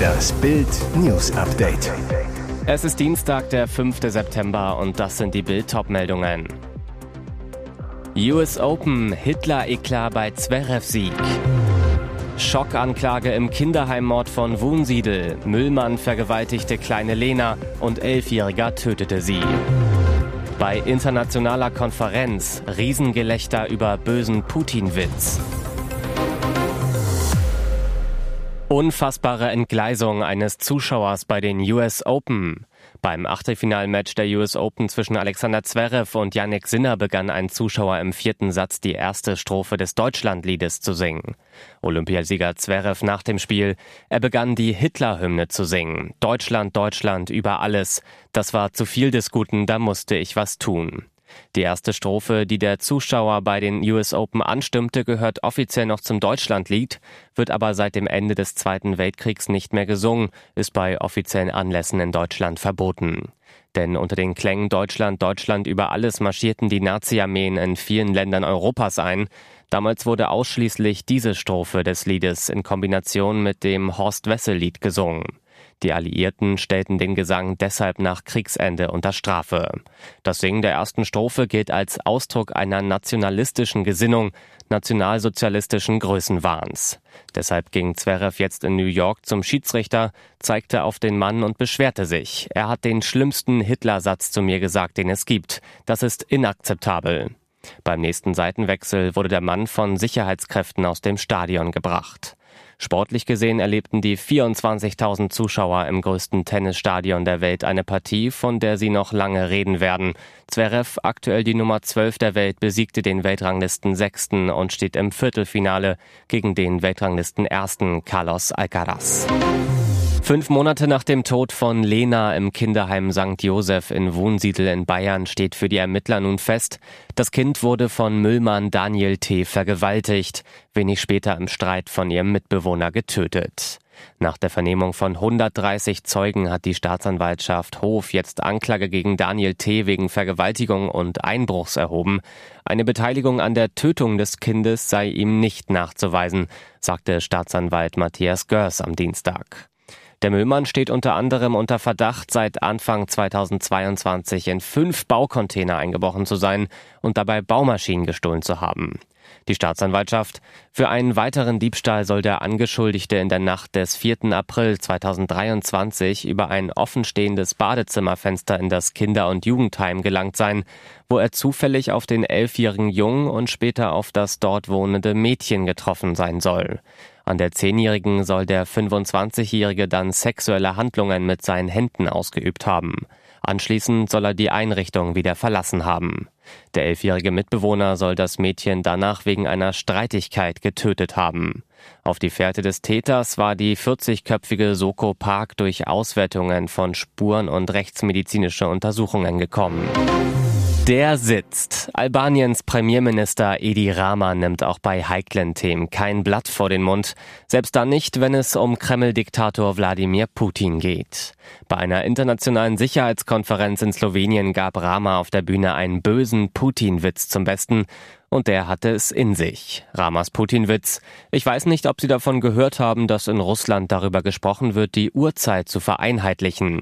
Das Bild News Update. Es ist Dienstag, der 5. September und das sind die Bild meldungen US Open, Hitler-Eklat bei Zverev-Sieg. Schockanklage im Kinderheimmord von Wunsiedel. Müllmann vergewaltigte kleine Lena und Elfjähriger tötete sie. Bei internationaler Konferenz Riesengelächter über bösen Putin-Witz. Unfassbare Entgleisung eines Zuschauers bei den US Open. Beim Achtelfinalmatch der US Open zwischen Alexander Zverev und Yannick Sinner begann ein Zuschauer im vierten Satz die erste Strophe des Deutschlandliedes zu singen. Olympiasieger Zverev nach dem Spiel, er begann die Hitlerhymne zu singen. Deutschland, Deutschland über alles. Das war zu viel des Guten, da musste ich was tun. Die erste Strophe, die der Zuschauer bei den US Open anstimmte, gehört offiziell noch zum Deutschlandlied, wird aber seit dem Ende des Zweiten Weltkriegs nicht mehr gesungen, ist bei offiziellen Anlässen in Deutschland verboten. Denn unter den Klängen Deutschland, Deutschland über alles marschierten die Nazi-Armeen in vielen Ländern Europas ein. Damals wurde ausschließlich diese Strophe des Liedes in Kombination mit dem Horst Wessel-Lied gesungen. Die Alliierten stellten den Gesang deshalb nach Kriegsende unter Strafe. Das Singen der ersten Strophe gilt als Ausdruck einer nationalistischen Gesinnung, nationalsozialistischen Größenwahns. Deshalb ging Zverev jetzt in New York zum Schiedsrichter, zeigte auf den Mann und beschwerte sich. Er hat den schlimmsten Hitlersatz zu mir gesagt, den es gibt. Das ist inakzeptabel. Beim nächsten Seitenwechsel wurde der Mann von Sicherheitskräften aus dem Stadion gebracht. Sportlich gesehen erlebten die 24.000 Zuschauer im größten Tennisstadion der Welt eine Partie, von der sie noch lange reden werden. Zverev, aktuell die Nummer 12 der Welt, besiegte den Weltranglisten Sechsten und steht im Viertelfinale gegen den Weltranglisten Ersten Carlos Alcaraz. Fünf Monate nach dem Tod von Lena im Kinderheim St. Josef in Wohnsiedel in Bayern steht für die Ermittler nun fest, das Kind wurde von Müllmann Daniel T. vergewaltigt, wenig später im Streit von ihrem Mitbewohner getötet. Nach der Vernehmung von 130 Zeugen hat die Staatsanwaltschaft Hof jetzt Anklage gegen Daniel T. wegen Vergewaltigung und Einbruchs erhoben. Eine Beteiligung an der Tötung des Kindes sei ihm nicht nachzuweisen, sagte Staatsanwalt Matthias Görs am Dienstag. Der Müllmann steht unter anderem unter Verdacht, seit Anfang 2022 in fünf Baucontainer eingebrochen zu sein und dabei Baumaschinen gestohlen zu haben. Die Staatsanwaltschaft. Für einen weiteren Diebstahl soll der Angeschuldigte in der Nacht des 4. April 2023 über ein offenstehendes Badezimmerfenster in das Kinder- und Jugendheim gelangt sein, wo er zufällig auf den elfjährigen Jungen und später auf das dort wohnende Mädchen getroffen sein soll. An der Zehnjährigen soll der 25-Jährige dann sexuelle Handlungen mit seinen Händen ausgeübt haben. Anschließend soll er die Einrichtung wieder verlassen haben. Der elfjährige Mitbewohner soll das Mädchen danach wegen einer Streitigkeit getötet haben. Auf die Fährte des Täters war die 40-köpfige Soko Park durch Auswertungen von Spuren und rechtsmedizinische Untersuchungen gekommen. Der sitzt. Albaniens Premierminister Edi Rama nimmt auch bei heiklen Themen kein Blatt vor den Mund, selbst dann nicht, wenn es um Kreml-Diktator Wladimir Putin geht. Bei einer internationalen Sicherheitskonferenz in Slowenien gab Rama auf der Bühne einen bösen Putin-Witz zum Besten und der hatte es in sich. Ramas Putin-Witz. Ich weiß nicht, ob Sie davon gehört haben, dass in Russland darüber gesprochen wird, die Uhrzeit zu vereinheitlichen.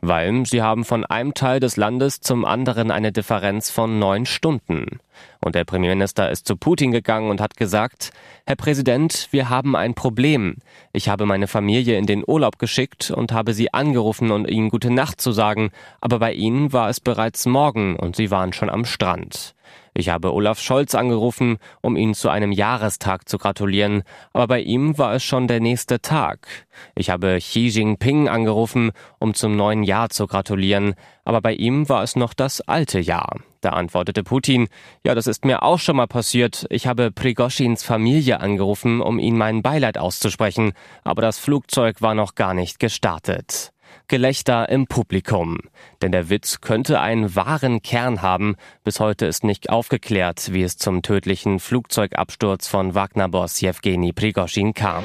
Weil Sie haben von einem Teil des Landes zum anderen eine Differenz von neun Stunden. Und der Premierminister ist zu Putin gegangen und hat gesagt, Herr Präsident, wir haben ein Problem. Ich habe meine Familie in den Urlaub geschickt und habe sie angerufen, um ihnen gute Nacht zu sagen, aber bei ihnen war es bereits morgen und sie waren schon am Strand. Ich habe Olaf Scholz angerufen, um ihn zu einem Jahrestag zu gratulieren, aber bei ihm war es schon der nächste Tag. Ich habe Xi Jinping angerufen, um zum neuen Jahr zu gratulieren, aber bei ihm war es noch das alte Jahr. Da antwortete Putin, ja, das ist mir auch schon mal passiert. Ich habe Prigoschins Familie angerufen, um ihm mein Beileid auszusprechen, aber das Flugzeug war noch gar nicht gestartet. Gelächter im Publikum. Denn der Witz könnte einen wahren Kern haben. Bis heute ist nicht aufgeklärt, wie es zum tödlichen Flugzeugabsturz von Wagner-Boss Jewgeni Prigoschin kam.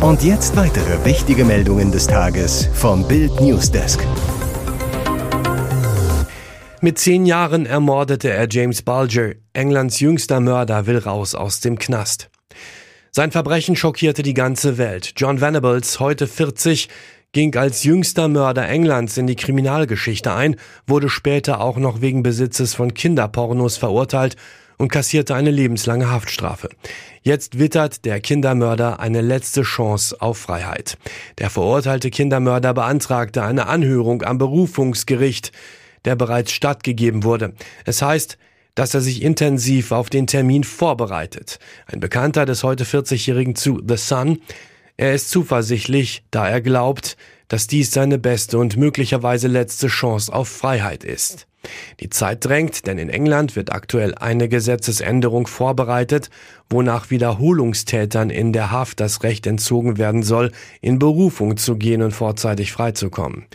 Und jetzt weitere wichtige Meldungen des Tages vom Bild Newsdesk. Mit zehn Jahren ermordete er James Bulger. Englands jüngster Mörder will raus aus dem Knast. Sein Verbrechen schockierte die ganze Welt. John Venables, heute 40, ging als jüngster Mörder Englands in die Kriminalgeschichte ein, wurde später auch noch wegen Besitzes von Kinderpornos verurteilt und kassierte eine lebenslange Haftstrafe. Jetzt wittert der Kindermörder eine letzte Chance auf Freiheit. Der verurteilte Kindermörder beantragte eine Anhörung am Berufungsgericht, der bereits stattgegeben wurde. Es heißt, dass er sich intensiv auf den Termin vorbereitet. Ein Bekannter des heute 40-Jährigen zu The Sun. Er ist zuversichtlich, da er glaubt, dass dies seine beste und möglicherweise letzte Chance auf Freiheit ist. Die Zeit drängt, denn in England wird aktuell eine Gesetzesänderung vorbereitet, wonach Wiederholungstätern in der Haft das Recht entzogen werden soll, in Berufung zu gehen und vorzeitig freizukommen.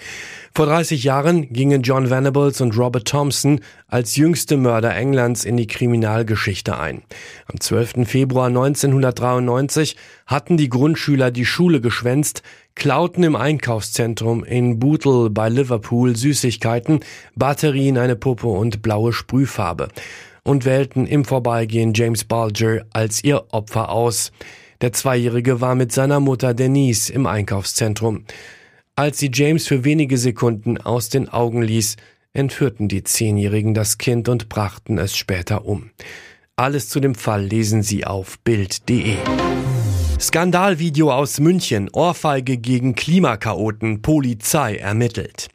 Vor 30 Jahren gingen John Venables und Robert Thompson als jüngste Mörder Englands in die Kriminalgeschichte ein. Am 12. Februar 1993 hatten die Grundschüler die Schule geschwänzt, klauten im Einkaufszentrum in Bootle bei Liverpool Süßigkeiten, Batterien, eine Puppe und blaue Sprühfarbe und wählten im Vorbeigehen James Bulger als ihr Opfer aus. Der Zweijährige war mit seiner Mutter Denise im Einkaufszentrum. Als sie James für wenige Sekunden aus den Augen ließ, entführten die Zehnjährigen das Kind und brachten es später um. Alles zu dem Fall lesen Sie auf Bild.de. Skandalvideo aus München, Ohrfeige gegen Klimakaoten, Polizei ermittelt.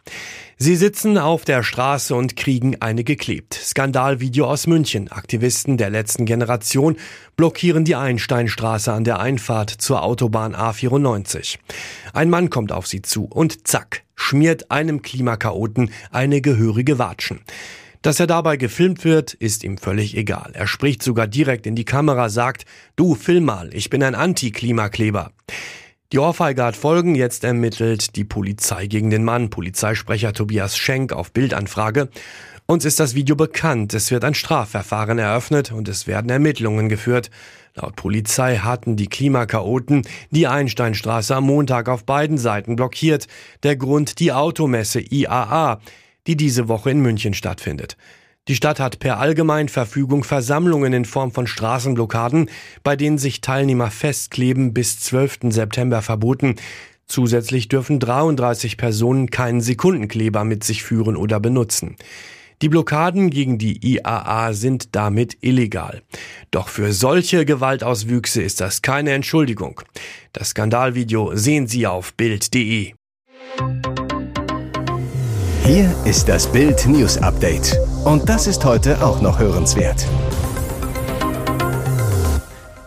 Sie sitzen auf der Straße und kriegen eine geklebt. Skandalvideo aus München. Aktivisten der letzten Generation blockieren die Einsteinstraße an der Einfahrt zur Autobahn A94. Ein Mann kommt auf sie zu und zack, schmiert einem Klimakaoten eine gehörige Watschen. Dass er dabei gefilmt wird, ist ihm völlig egal. Er spricht sogar direkt in die Kamera, sagt, du film mal, ich bin ein Anti-Klimakleber. Die Ohrfeige hat Folgen. Jetzt ermittelt die Polizei gegen den Mann. Polizeisprecher Tobias Schenk auf Bildanfrage. Uns ist das Video bekannt. Es wird ein Strafverfahren eröffnet und es werden Ermittlungen geführt. Laut Polizei hatten die Klimakaoten die Einsteinstraße am Montag auf beiden Seiten blockiert. Der Grund die Automesse IAA, die diese Woche in München stattfindet. Die Stadt hat per Allgemeinverfügung Versammlungen in Form von Straßenblockaden, bei denen sich Teilnehmer festkleben, bis 12. September verboten. Zusätzlich dürfen 33 Personen keinen Sekundenkleber mit sich führen oder benutzen. Die Blockaden gegen die IAA sind damit illegal. Doch für solche Gewaltauswüchse ist das keine Entschuldigung. Das Skandalvideo sehen Sie auf Bild.de. Hier ist das Bild News Update. Und das ist heute auch noch hörenswert.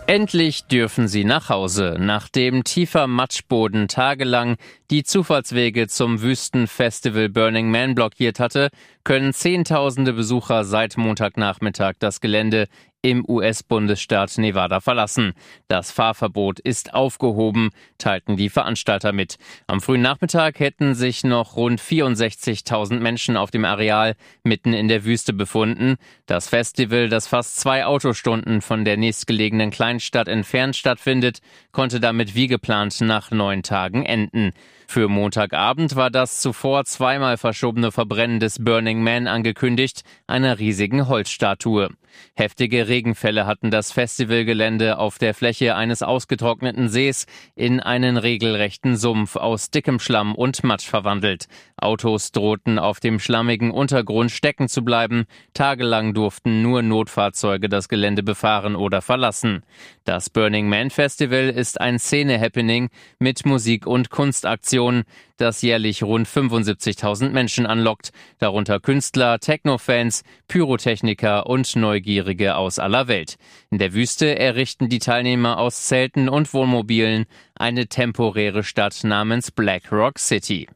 Endlich dürfen sie nach Hause, nachdem tiefer Matschboden tagelang die Zufallswege zum Wüstenfestival Burning Man blockiert hatte, können Zehntausende Besucher seit Montagnachmittag das Gelände im US-Bundesstaat Nevada verlassen. Das Fahrverbot ist aufgehoben, teilten die Veranstalter mit. Am frühen Nachmittag hätten sich noch rund 64.000 Menschen auf dem Areal mitten in der Wüste befunden. Das Festival, das fast zwei Autostunden von der nächstgelegenen Kleinstadt entfernt stattfindet, konnte damit wie geplant nach neun Tagen enden. Für Montagabend war das zuvor zweimal verschobene Verbrennen des Burning Man angekündigt, einer riesigen Holzstatue. Heftige Regenfälle hatten das Festivalgelände auf der Fläche eines ausgetrockneten Sees in einen regelrechten Sumpf aus dickem Schlamm und Matsch verwandelt. Autos drohten auf dem schlammigen Untergrund stecken zu bleiben. Tagelang durften nur Notfahrzeuge das Gelände befahren oder verlassen. Das Burning Man Festival ist ein Szene-Happening mit Musik- und Kunstaktionen, das jährlich rund 75.000 Menschen anlockt, darunter Künstler, Techno-Fans, Pyrotechniker und Neugierige aus aller Welt. In der Wüste errichten die Teilnehmer aus Zelten und Wohnmobilen eine temporäre Stadt namens Black Rock City.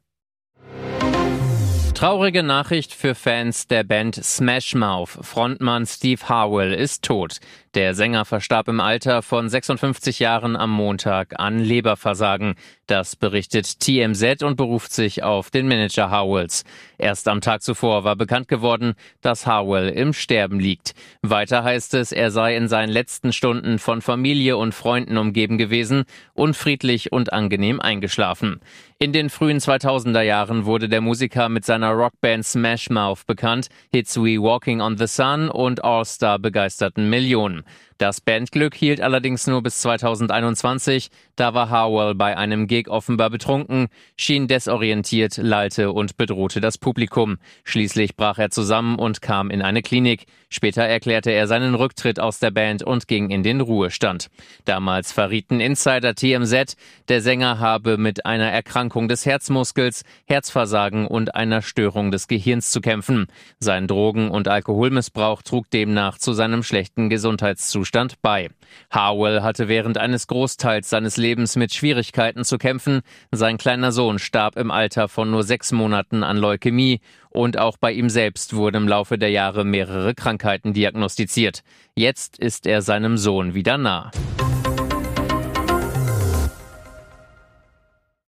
Traurige Nachricht für Fans der Band Smash Mouth. Frontmann Steve Harwell ist tot. Der Sänger verstarb im Alter von 56 Jahren am Montag an Leberversagen. Das berichtet TMZ und beruft sich auf den Manager Howells. Erst am Tag zuvor war bekannt geworden, dass Howell im Sterben liegt. Weiter heißt es, er sei in seinen letzten Stunden von Familie und Freunden umgeben gewesen und friedlich und angenehm eingeschlafen. In den frühen 2000er Jahren wurde der Musiker mit seiner Rockband Smash Mouth bekannt. Hits wie Walking on the Sun und All Star begeisterten Millionen. Das Bandglück hielt allerdings nur bis 2021. Da war Harwell bei einem Gig offenbar betrunken, schien desorientiert, lallte und bedrohte das Publikum. Schließlich brach er zusammen und kam in eine Klinik. Später erklärte er seinen Rücktritt aus der Band und ging in den Ruhestand. Damals verrieten Insider TMZ, der Sänger habe mit einer Erkrankung des Herzmuskels, Herzversagen und einer Störung des Gehirns zu kämpfen. Sein Drogen- und Alkoholmissbrauch trug demnach zu seinem schlechten Gesundheitszustand bei. Harwell hatte während eines Großteils seines Lebens mit Schwierigkeiten zu kämpfen. Sein kleiner Sohn starb im Alter von nur sechs Monaten an Leukämie und auch bei ihm selbst wurden im Laufe der Jahre mehrere Krankheiten diagnostiziert. Jetzt ist er seinem Sohn wieder nah.